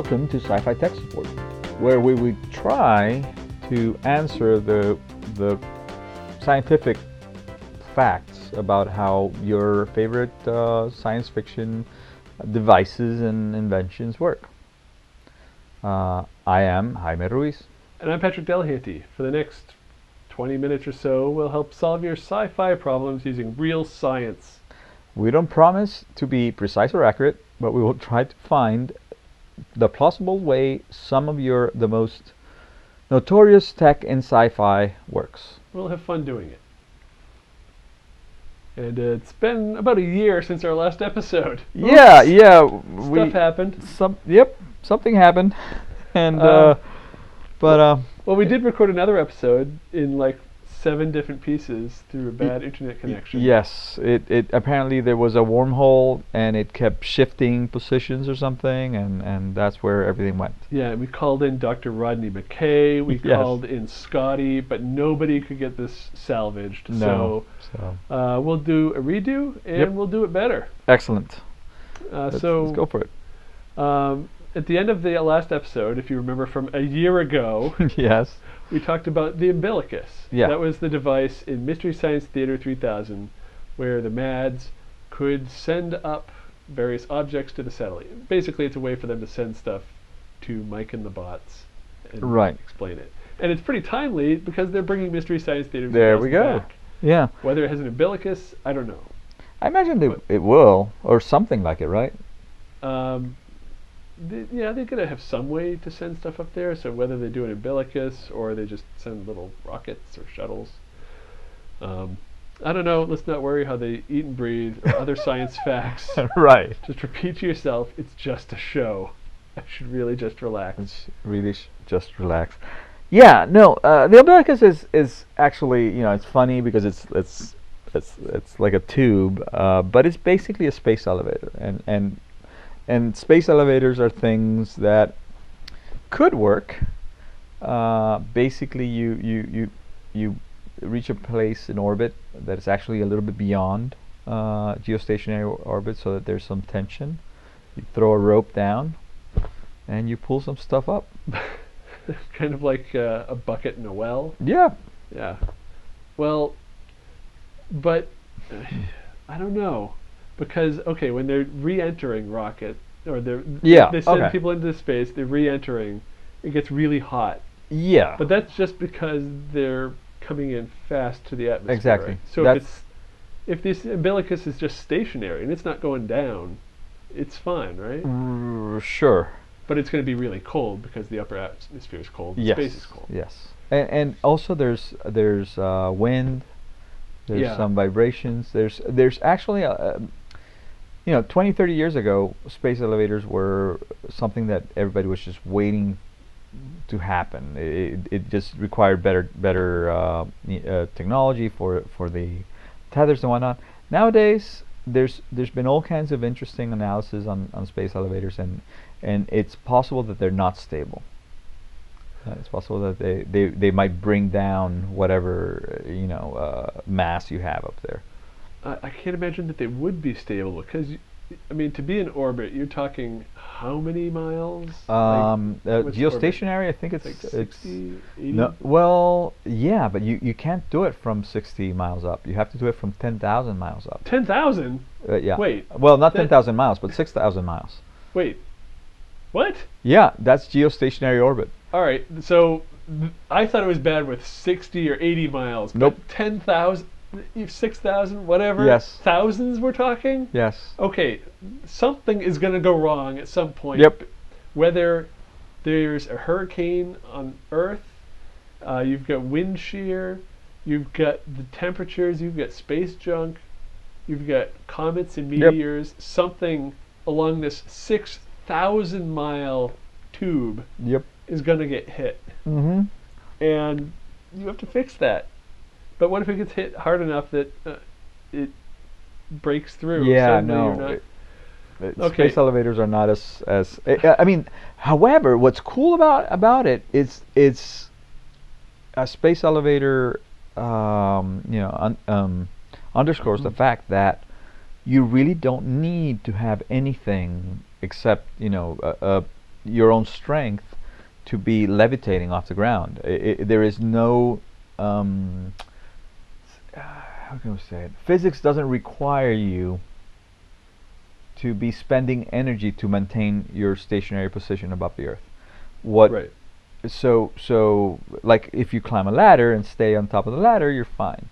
welcome to Sci-Fi Tech Support, where we would try to answer the the scientific facts about how your favorite uh, science fiction devices and inventions work. Uh, I am Jaime Ruiz. And I'm Patrick Delahanty. For the next 20 minutes or so, we'll help solve your sci fi problems using real science. We don't promise to be precise or accurate, but we will try to find the plausible way some of your the most notorious tech in sci-fi works. We'll have fun doing it. And uh, it's been about a year since our last episode. Yeah, Oops. yeah. Stuff happened. Some, yep, something happened, and uh, Uh, but uh, Well, we did record another episode in like seven different pieces through a bad internet connection. yes, it it apparently there was a wormhole and it kept shifting positions or something, and and that's where everything went. Yeah, we called in Dr. Rodney McKay. We Yes. called in Scotty, but nobody could get this salvaged. No, so So uh, we'll do a redo, and Yep. we'll do it better. excellent. Uh, Let's, so let's go for it. Um, at the end of the last episode, if you remember from a year ago, yes. we talked about the umbilicus. Yeah. That was the device in Mystery Science Theater 3000 where the MADs could send up various objects to the satellite. Basically, it's a way for them to send stuff to Mike and the bots and Right. explain it. And it's pretty timely because they're bringing Mystery Science Theater There we go. back. Yeah, Whether it has an umbilicus, I don't know. I imagine it, it will or something like it, right? Um, they, yeah, they're gonna have some way to send stuff up there. So whether they do an umbilicus or they just send little rockets or shuttles, um, I don't know. Let's not worry how they eat and breathe or other science facts. right. Just repeat to yourself, it's just a show. I should really just relax. It's really sh- just relax. Yeah, no, uh, the umbilicus is is actually you know it's funny because it's it's it's it's like a tube, uh, but it's basically a space elevator, and and and space elevators are things that could work. Uh, basically, you you you you reach a place in orbit that is actually a little bit beyond uh, geostationary orbit, so that there's some tension. You throw a rope down, and you pull some stuff up. kind of like uh, a bucket in a well. Yeah. Yeah. Well, but I don't know because okay, when they're re-entering rocket or they're Yeah, they send okay. people into space, they're re-entering. It gets really hot, Yeah. but that's just because they're coming in fast to the atmosphere. Exactly. right? So if That's- it's if this umbilicus is just stationary and it's not going down, it's fine, right? R- sure. But it's going to be really cold because the upper atmosphere is cold. Yes. Space is cold. Yes. And, and also there's there's uh, wind. There's Yeah. some vibrations. There's there's actually a, a you know 20 30 years ago space elevators were something that everybody was just waiting to happen. It, it just required better better uh, uh, technology for for the tethers and whatnot. Nowadays, there's there's been all kinds of interesting analysis on, on space elevators, and and it's possible that they're not stable. Uh, it's possible that they, they, they might bring down whatever you know uh, mass you have up there. I, I can't imagine that they would be stable because, I mean, to be in orbit, you're talking how many miles? Like, Um, uh, what's orbit? geostationary, I think it's like it's 60, 80? no, well, yeah, but you, you can't do it from 60 miles up. You have to do it from 10,000 miles up. 10,000? Uh, yeah. Wait, Well, not 10,000 miles, but 6,000 miles. Wait, what? Yeah, that's geostationary orbit. All right, so th- I thought it was bad with 60 or 80 miles. Nope. 10,000, y- 6,000, whatever? Yes. Thousands we're talking? Yes. Okay, something is going to go wrong at some point. Yep. Whether there's a hurricane on Earth, uh, you've got wind shear, you've got the temperatures, you've got space junk, you've got comets and meteors. Yep. something along this 6,000 mile tube Yep. is going to get hit. Mm-hmm. And you have to fix that. But what if it gets hit hard enough that uh, it breaks through? Yeah, no. you're not- it- it- Okay. Space elevators are not as as. I, I mean, however, what's cool about about it is it's a space elevator. Um, you know, un, um, underscores the Mhm. fact that you really don't need to have anything except you know a, a your own strength to be levitating off the ground. I i there is no um, s- how can I say it? Physics doesn't require you to be spending energy to maintain your stationary position above the earth. What right. so so like if you climb a ladder and stay on top of the ladder, you're fine.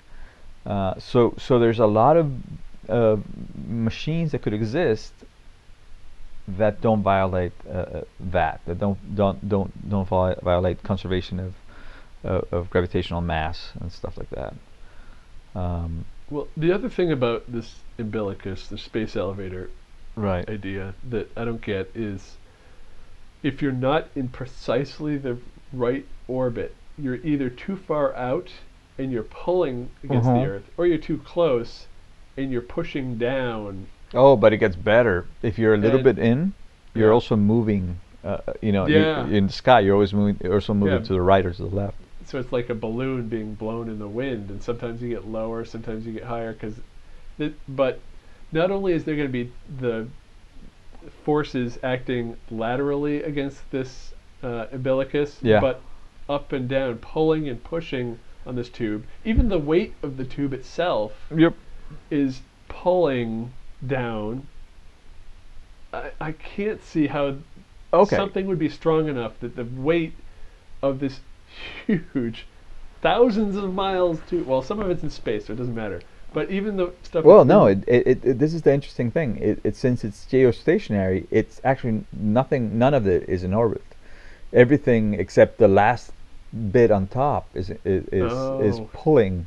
Uh, so so there's a lot of uh, machines that could exist that don't violate uh, uh, that that don't don't don't don't violate conservation of uh, of gravitational mass and stuff like that. Um, Well, the other thing about this umbilicus, the space elevator right. idea that I don't get is if you're not in precisely the right orbit, you're either too far out and you're pulling against Mhm. the Earth, or you're too close and you're pushing down. Oh, but it gets better if you're a little bit in. You're Yeah. also moving. Uh, you know, you- in the sky, you're always moving. Also moving Yeah. to the right or to the left. So it's like a balloon being blown in the wind, and sometimes you get lower, sometimes you get higher. Because, but not only is there going to be the forces acting laterally against this uh, umbilicus, Yeah. but up and down, pulling and pushing on this tube. Even the weight of the tube itself Yep. is pulling down. I, I can't see how Okay. something would be strong enough that the weight of this huge thousands of miles to well some of it's in space so it doesn't matter but even the stuff Well, no. It, it, it, this is the interesting thing. It, it since it's geostationary, it's actually nothing. None of it is in orbit. Everything except the last bit on top is is is, is Oh. pulling,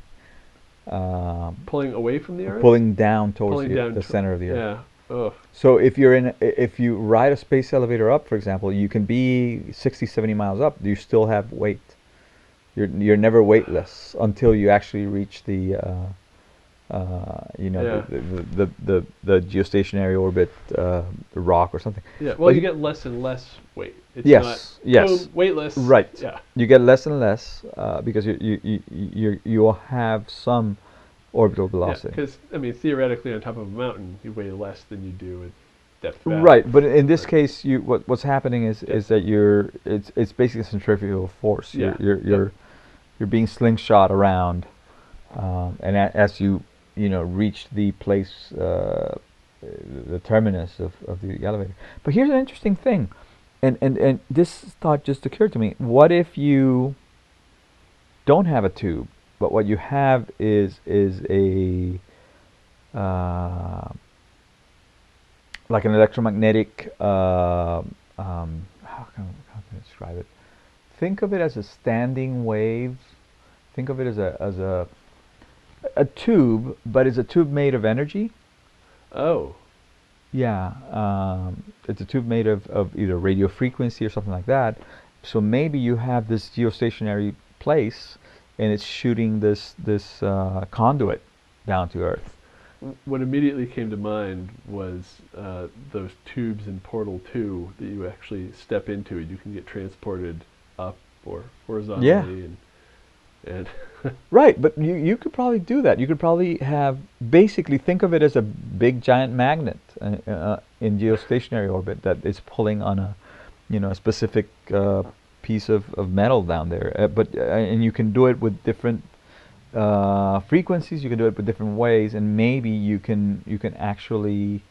um, pulling away from the earth pulling down towards Pulling the, down the center of the earth. yeah Ugh. So if you're in, if you ride a space elevator up, for example, you can be 60, 70 miles up. Do you still have weight. You're you're never weightless until you actually reach the, uh, uh, you know, Yeah. the, the, the, the the geostationary orbit, uh, the rock or something. yeah well you you- get less and less weight it's Yes, not yes. boom, weightless Right. yeah You get less and less uh, because you you you you you will have some orbital velocity. because i mean theoretically on top of a mountain you weigh less than you do depth. Right, but in this Right. case, you what what's happening is is that you're it's it's basically centrifugal force. Yeah, You're you're you're, you're being slingshot around, um, and a, as you you know reach the place, uh, the terminus of, of the elevator. But here's an interesting thing, and and and this thought just occurred to me. What if you don't have a tube, but what you have is is a uh, like an electromagnetic. Uh, um, how can how can I describe it? Think of it as a standing wave. Think of it as a as a a tube, but it's a tube made of energy. oh Yeah, um, it's a tube made of, of either radio frequency or something like that. So maybe you have this geostationary place, and it's shooting this this uh, conduit down to Earth. What immediately came to mind was uh, those tubes in Portal 2 that you actually step into and you can get transported up or horizontally and and Right, but you, you could probably do that. You could probably have basically think of it as a big giant magnet uh, uh, in geostationary orbit that is pulling on a you know a specific uh, piece of, of metal down there. Uh, but uh, and you can do it with different uh, frequencies. You can do it with different ways, and maybe you can you can actually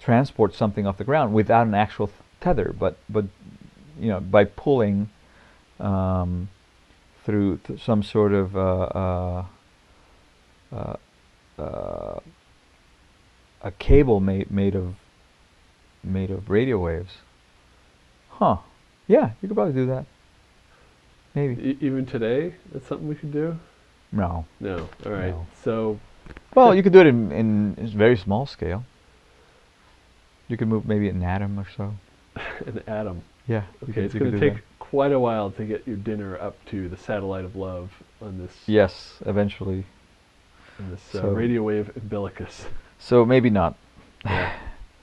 transport something off the ground without an actual tether, but but you know by pulling. Um, through th- some sort of uh, uh, uh, uh, a cable made made of made of radio waves. Huh? Yeah, you could probably do that. Maybe. e- even today that's something we could do No. no all right No. so Well, you could do it in in a very small scale. You could move maybe an atom or so. an atom Yeah. okay could- it's going to take quite a while to get your dinner up to the satellite of love on this. Yes, eventually. on this uh, radio wave umbilicus So maybe not. Yeah.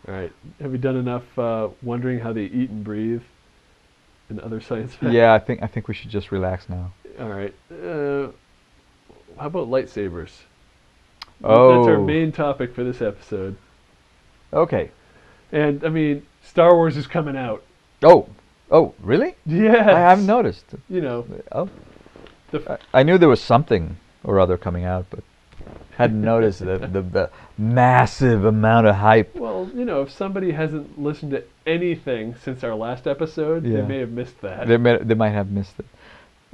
All right. Have you done enough uh, wondering how they eat and breathe in other science facts? yeah, I think I think we should just relax now. All right. Uh, how about lightsabers? Oh. That's our main topic for this episode. Okay. And I mean, Star Wars is coming out. Oh, oh, really? Yeah. I haven't noticed. You know, Oh, the f- I, I knew there was something or other coming out, but hadn't noticed the, the the massive amount of hype. well, you know, if somebody hasn't listened to anything since our last episode, Yeah. they may have missed that. They may, they might have missed it.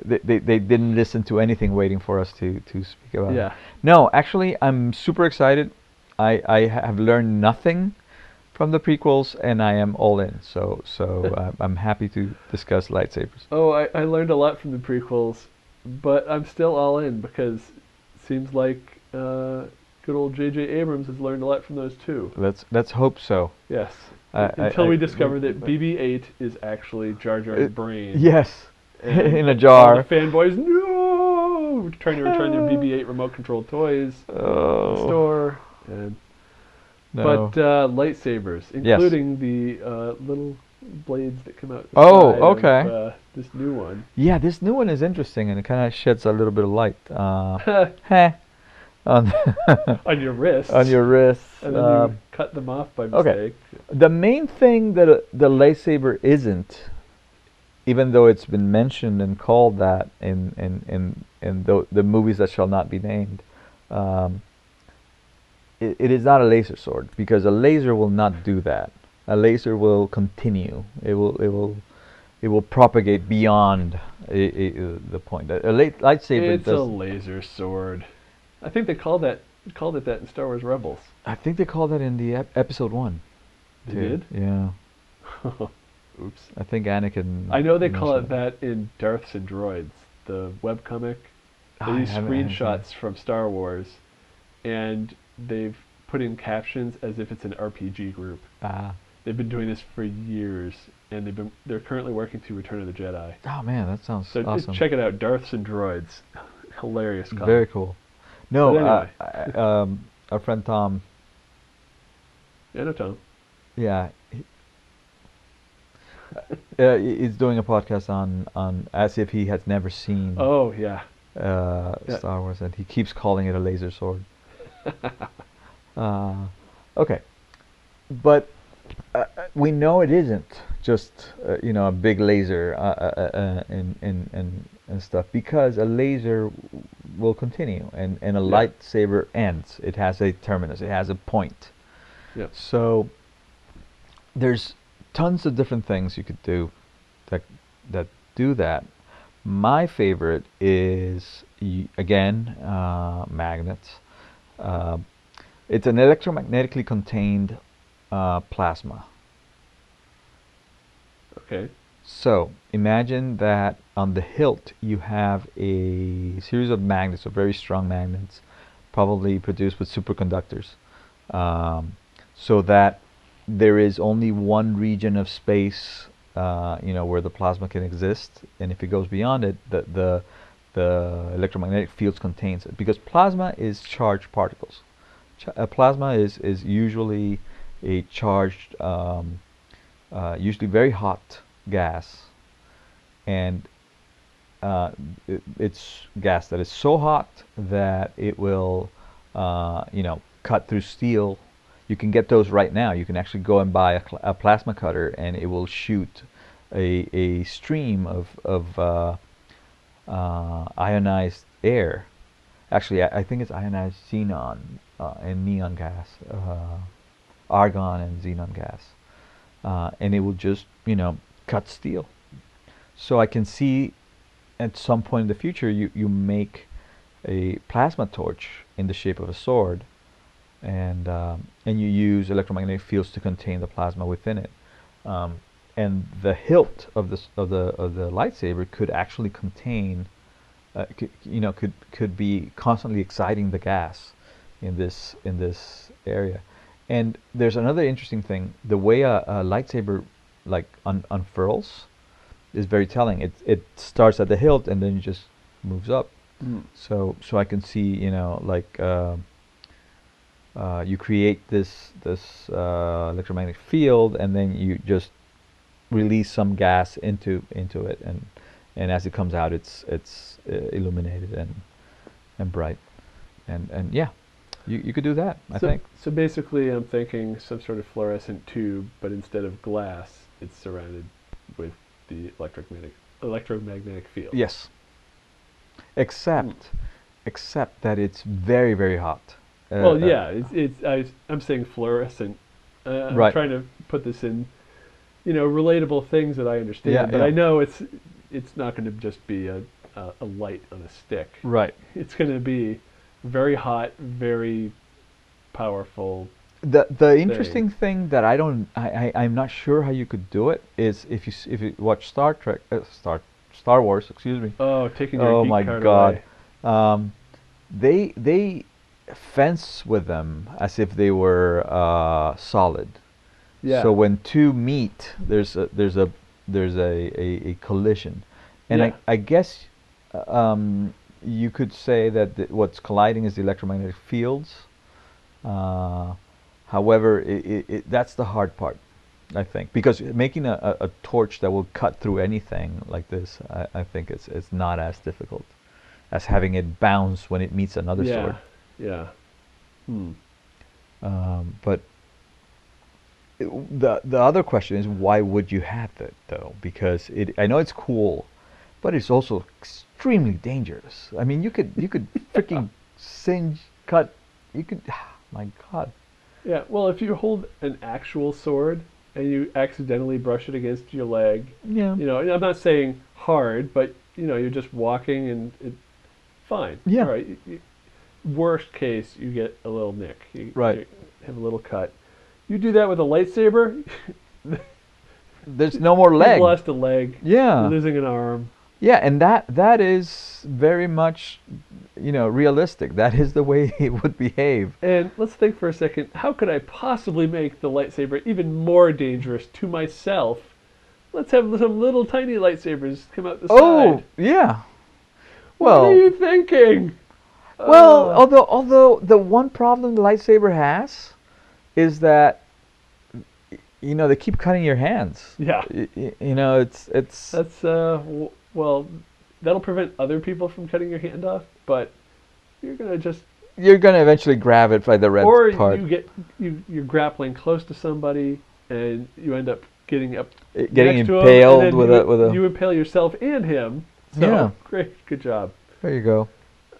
They, they, they didn't listen to anything waiting for us to, to speak about it. yeah. No, actually, I'm super excited. I, I have learned nothing from the prequels, and I am all in. So so uh, I'm happy to discuss lightsabers. Oh, I, I learned a lot from the prequels, but I'm still all in because it seems like uh, good old J.J. Abrams has learned a lot from those too. Let's let's hope so. Yes. I- I- Until we I- discover that BB-8 is actually Jar Jar's Uh, brain. Yes, in a jar. the fanboys, no, trying to return their BB-8 remote-controlled toys the Oh store. And, no. But uh, lightsabers, including the uh, little blades that come out. Oh, side of, okay. uh, this new one. yeah, this new one is interesting, and it kind of sheds a little bit of light. Uh, heh, on on your wrist. on your wrists. And then um, you cut them off by mistake. okay. The main thing that the lightsaber isn't, even though it's been mentioned and called that in in in, in the, the movies that shall not be named, um, it, it is not a laser sword because a laser will not do that. A laser will continue. It will it will it will propagate beyond the point. A, a light, lightsaber It's a laser sword. I think they called that called it that in Star Wars Rebels. I think they called that in the ep- episode one. They did? Yeah. Oops. I think Anakin. I know they call it that in Darths and Droids, the webcomic. They I use haven't- I haven't seen it. screenshots from Star Wars, and they've put in captions as if it's an RPG group. Ah. They've been doing this for years, and they've been they're currently working through Return of the Jedi. Oh man, that sounds awesome. So just awesome. check it out, Darths and Droids. Hilarious comic. Very cool. No, uh, anyway. I- um, our friend Tom. Yeah, no, Tom. Yeah. Uh, he- he's doing a podcast on on as if he has never seen Oh yeah. uh, yeah. Star Wars, and he keeps calling it a laser sword. uh, okay, but uh, we know it isn't just uh, you know a big laser uh, uh, and, and and and stuff because a laser will continue and and a Yeah. lightsaber ends. It has a terminus. It has a point. Yep. So there's tons of different things you could do that that do that. My favorite is again uh, magnets. Uh, it's an electromagnetically contained uh, plasma. Okay. So imagine that on the hilt you have a series of magnets, of very strong magnets, probably produced with superconductors, um, so that there is only one region of space, uh, you know, where the plasma can exist, and if it goes beyond it, the the the electromagnetic fields contains it because plasma is charged particles. Ch- uh, plasma is is usually a charged, um, uh, usually very hot gas, and uh, it, it's gas that is so hot that it will, uh, you know, cut through steel. You can get those right now. You can actually go and buy a, a plasma cutter, and it will shoot a a stream of of uh, uh, ionized air. Actually, I, I think it's ionized xenon uh, and neon gas, uh, argon and xenon gas, uh, and it will just you know cut steel. So I can see at some point in the future you you make a plasma torch in the shape of a sword, and um, and you use electromagnetic fields to contain the plasma within it. Um, and the hilt of the of the of the lightsaber could actually contain, uh, c- you know, could could be constantly exciting the gas in this in this area. And there's another interesting thing: the way a, a lightsaber like un- unfurls is very telling. It it starts at the hilt and then just moves up. So so I can see you know like uh, uh, you create this this uh, electromagnetic field and then you just release some gas into into it and and as it comes out it's it's uh, illuminated and and bright and and yeah you you could do that I so, think So basically, I'm thinking some sort of fluorescent tube, but instead of glass, it's surrounded with the electromagnetic electromagnetic field. Yes. Except, except that it's very very hot. Uh, Well, uh, yeah, it's, it's I, I'm saying fluorescent. Uh, I'm trying to put this in, you know, relatable things that I understand. Yeah, but yeah. I know it's it's not going to just be a, a a light on a stick. Right. It's going to be very hot, very powerful. The the interesting thing that I don't I, I I'm not sure how you could do it is if you if you watch Star Trek uh, Star Star Wars excuse me Oh, taking your oh my god um, they they fence with them as if they were uh, solid Yeah. so when two meet there's a there's a there's a, a, a collision and Yeah. I, I guess uh, um, you could say that what's colliding is the electromagnetic fields uh, however it, it, it, that's the hard part I think because making a, a, a torch that will cut through anything like this I, I think it's it's not as difficult as having it bounce when it meets another yeah. sword Yeah. Hmm. um, but it- the the other question is why would you have it though? Because it I know it's cool, but it's also extremely dangerous. I mean, you could you could freaking singe, cut. You could. My God. Yeah. Well, if you hold an actual sword and you accidentally brush it against your leg, Yeah. you know, I'm not saying hard, but you know, you're just walking and it, fine. Yeah. All right. You, you, worst case, you get a little nick. You, Right. you have a little cut. You do that with a lightsaber, There's no more you've leg. lost a leg, Yeah. losing an arm. Yeah, and that that is very much, you know, realistic. That is the way it would behave. And let's think for a second. How could I possibly make the lightsaber even more dangerous to myself? Let's have some little tiny lightsabers come out the Oh, side. Oh, yeah. Well, what are you thinking? Well, Uh, although although the one problem the lightsaber has is that you know they keep cutting your hands. yeah, Y- You know, it's it's that's uh, w- well, that'll prevent other people from cutting your hand off, but you're gonna just you're gonna eventually grab it by the red or part, you get you you're grappling close to somebody and you end up getting up i- getting next to him, impaled with you, a with a. you impale yourself and him. So Yeah. great, good job. there you go.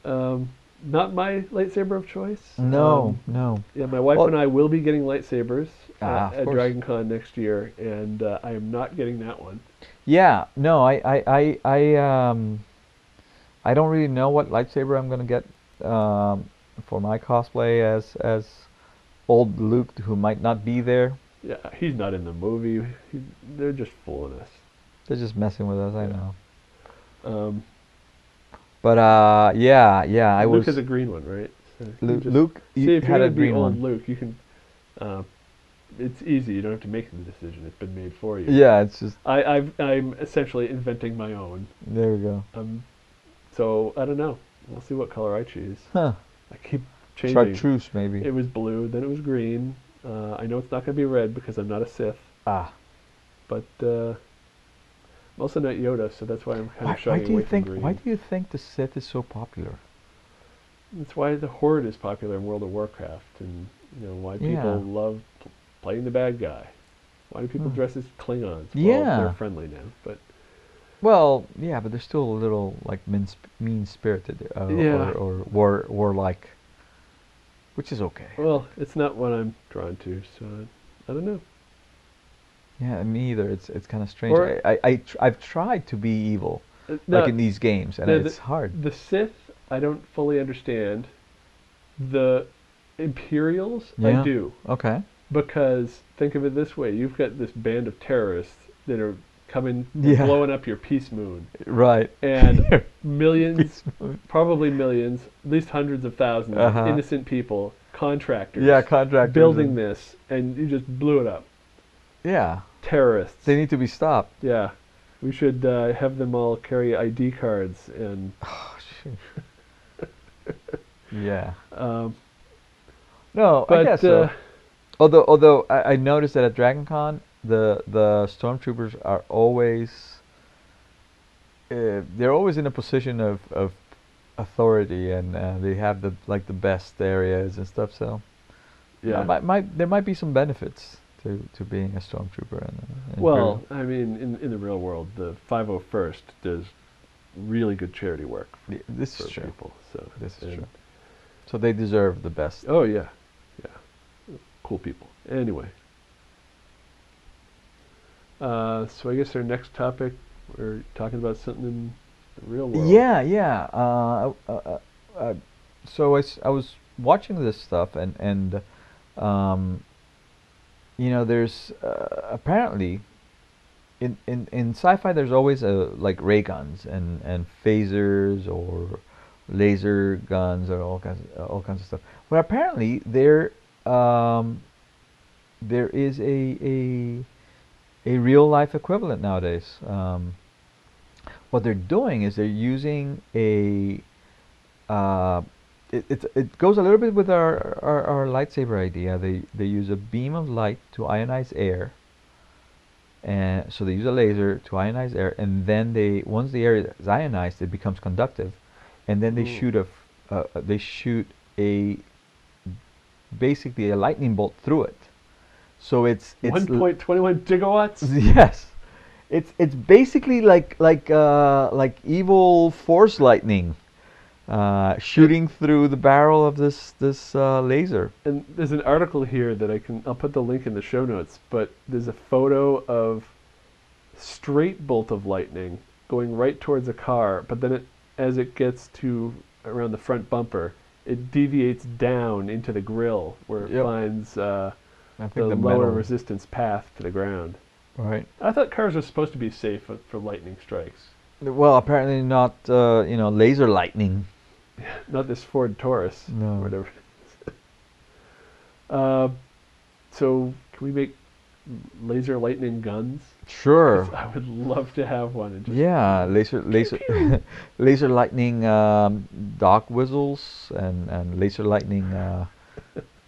Um, not my lightsaber of choice. No, Um, no. yeah, my wife Well- and I will be getting lightsabers Ah, at course. Dragon Con next year, and uh, I am not getting that one. Yeah, no, I I I I um, I don't really know what lightsaber I'm gonna get um for my cosplay as as old Luke who might not be there. Yeah, he's not in the movie. He, they're just fooling us. They're just messing with us. I Yeah. know. Um, But uh, yeah, yeah, I Luke was has a green one, right? So you Lu- just- Luke. See, You if you're had gonna a be green old one. Luke, you can. Uh, it's easy. You don't have to make the decision. It's been made for you. Yeah, it's just I, I've, I'm essentially inventing my own. there we go. Um, so I don't know. We'll see what color I choose. Huh? I keep changing. Chartreuse maybe. It was blue, then it was green. Uh, I know it's not going to be red because I'm not a Sith, ah. but uh, I'm also not Yoda, so that's why I'm kind of shying why do away you think? from green. Why do you think the Sith is so popular? That's why the Horde is popular in World of Warcraft, and you know why people Yeah. love pl- playing the bad guy. Why do people Hmm. dress as Klingons? Well, Yeah. they're friendly now, but Well, yeah, but they're still a little like mean, mean spirited uh, Yeah. or, or war warlike, which is okay. well, it's not what I'm drawn to, so I don't know. Yeah, me either. It's it's kind of strange. Or- I I, I tr- I've tried to be evil Uh, like in these games, and the- it's hard. The Sith, I don't fully understand. The Imperials, Yeah. I do. Okay. Because think of it this way: you've got this band of terrorists that are coming, Yeah. blowing up your peace moon, Right. and millions, probably millions, at least hundreds of 1000s Uh-huh. of innocent people, contractors, yeah, contractors. building this, and you just blew it up. Yeah, Terrorists. they need to be stopped. yeah, we should uh, have them all carry ID cards and. Oh, yeah. Um, No, but I guess so. uh, Although, although I, I noticed that at Dragon Con, the the stormtroopers are always uh, they're always in a position of, of authority, and uh, they have the like the best areas and stuff. So yeah, might, might there might be some benefits to, to being a stormtrooper. And, Well, I mean, in in the real world, the 501st does really good charity work Y- this for is true. people. So This is true. So they deserve the best. Oh yeah, yeah, cool people. Anyway, uh, so I guess our next topic, we're talking about something in the real world. Yeah, yeah. Uh, uh, uh, uh, so I, I was watching this stuff, and and um, you know, there's uh, apparently in, in in sci-fi there's always a like ray guns and and phasers or laser guns or all kinds of, all kinds of stuff. But apparently there um, there is a a a real life equivalent nowadays. Um, what they're doing is they're using a uh, it, it, it goes a little bit with our, our, our lightsaber idea. They they use a beam of light to ionize air, and so they use a laser to ionize air, and then they once the air is ionized, it becomes conductive, and then they Ooh. shoot a, uh, uh, they shoot a basically a lightning bolt through it. So it's it's One l- point twenty one gigawatts. Yes, it's it's basically like like uh, like evil force lightning, uh, shooting through the barrel of this this uh, laser. And there's an article here that I can I'll put the link in the show notes, but there's a photo of straight bolt of lightning going right towards a car, but then it as it gets to around the front bumper, it deviates down into the grill where it Yep. finds uh, the, the, lower metal, resistance path to the ground. right? I thought cars were supposed to be safe for, for lightning strikes. Well, apparently not. Uh, you know, laser lightning. Not this Ford Taurus. No. Or whatever. uh, so can we make laser lightning guns? Sure. I would love to have one. Yeah, laser laser laser lightning um, dog whistles and and laser lightning uh,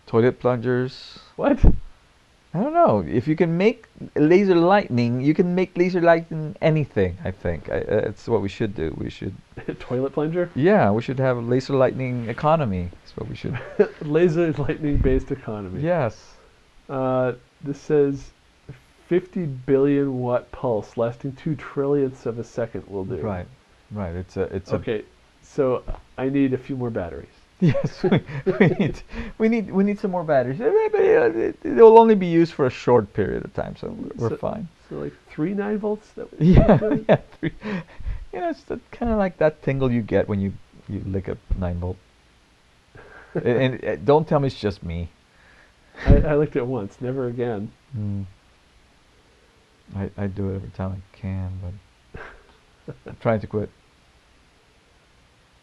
toilet plungers. What? I don't know. If you can make laser lightning, you can make laser lightning anything. I think I, uh, it's what we should do. We should, Toilet plunger? yeah, we should have a laser lightning economy. That's what we should. laser lightning based economy. yes. Uh, this says 50 billion watt pulse lasting two trillionths of a second will do. Right. Right. It's a. It's Okay, so I need a few more batteries. Yes. We, we need. We need. We need some more batteries. But it, it will only be used for a short period of time, so we're, So- fine. So like three nine volts. Yeah. Yeah. Three, you know, it's kind of like that tingle you get when you you lick a nine volt. and, and uh, don't tell me it's just me. I, I licked it once, never again. Mm. I, I do it every time I can, but I'm trying to quit.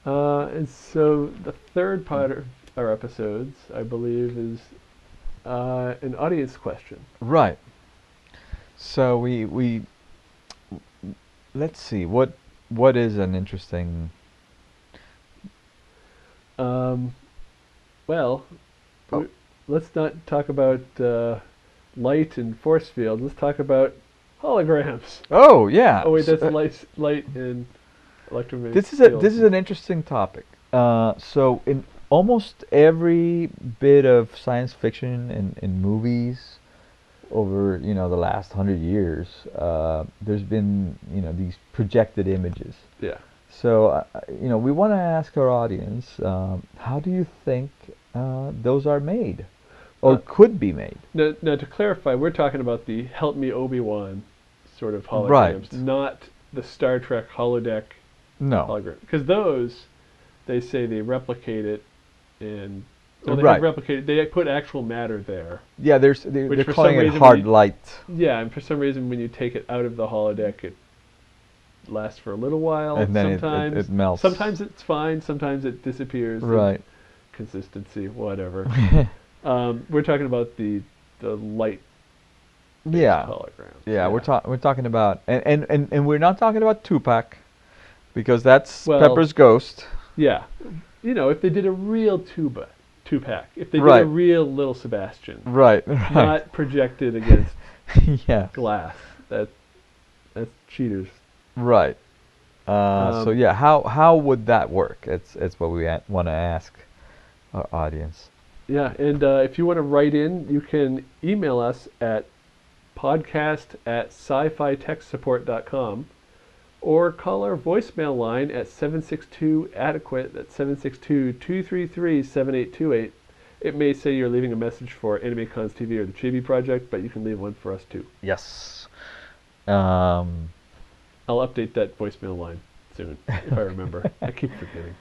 Uh, and so the third part of our episodes, I believe, is uh, an audience question. Right. So we we let's see what what is an interesting. Um, well, Oh. w- let's not talk about uh, light and force field. Let's talk about holograms. Oh yeah. Oh wait, that's uh, light, light and electromagnetic. this is a this is an interesting topic. Uh, so in almost every bit of science fiction and in movies over you know the last hundred years, uh, there's been you know these projected images. yeah. So, uh, uh, you know, we want to ask our audience, um, how do you think uh, those are made, or Uh, could be made? Now, now to clarify, we're talking about the "Help Me Obi Wan" sort of holograms, Right. not the Star Trek holodeck No. hologram. Because those, they say they replicate it, and well, they Right. replicated. They put actual matter there. Yeah, there's they're for calling some it reason hard we- light, Yeah, and for some reason, when you take it out of the holodeck, it lasts for a little while. and then it, it, sometimes, it melts. sometimes it's fine. Sometimes it disappears. right. Consistency, whatever. um, we're talking about the the light yeah. holograms. Yeah, we're talking we're talking about and, and, and, and we're not talking about Tupac because that's Well- Pepper's ghost. Yeah, you know, if they did a real tuba, Tupac, if they did a real little Sebastian, Right. Right. not projected against yeah. glass, that that's cheaters. Right. Uh, so Um, yeah, how how would that work? It's it's what we want to ask our audience. Yeah, and uh, if you want to write in, you can email us at podcast at sci-fi-tech-support.com or call our voicemail line at 762-ADEQUATE, that's 762-233-7828. It may say you're leaving a message for anime cons TV or the Chibi Project, but you can leave one for us too. Yes. Um, I'll update that voicemail line soon, if I remember. I keep forgetting.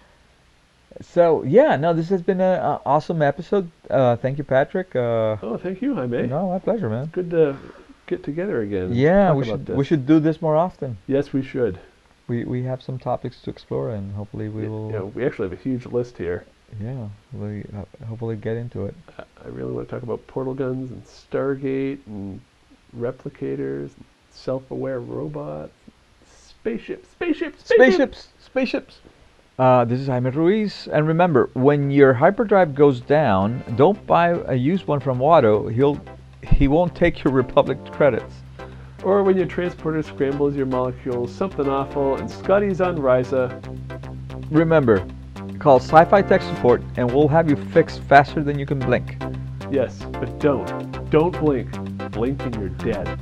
so yeah, no, this has been an awesome episode. Uh, thank you, Patrick. Uh, Oh, thank you, Jaime. no, my pleasure, man. Good to get together again. Yeah, we should we should do this more often. Yes, we should. We we have some topics to explore, and hopefully we Y- will. Know, we actually have a huge list here. Yeah, we uh, hopefully get into it. I really want to talk about portal guns and Stargate and replicators, self-aware robots, spaceships, spaceships, Spaceships, spaceships. Uh, this is Jaime Ruiz, and remember, when your hyperdrive goes down, don't buy a used one from Watto. He'll he won't take your Republic credits. Or when your transporter scrambles your molecules, something awful, and Scotty's on Risa. Remember, call Sci-Fi Tech Support, and we'll have you fixed faster than you can blink. Yes, but don't. Don't blink. Blink and you're dead.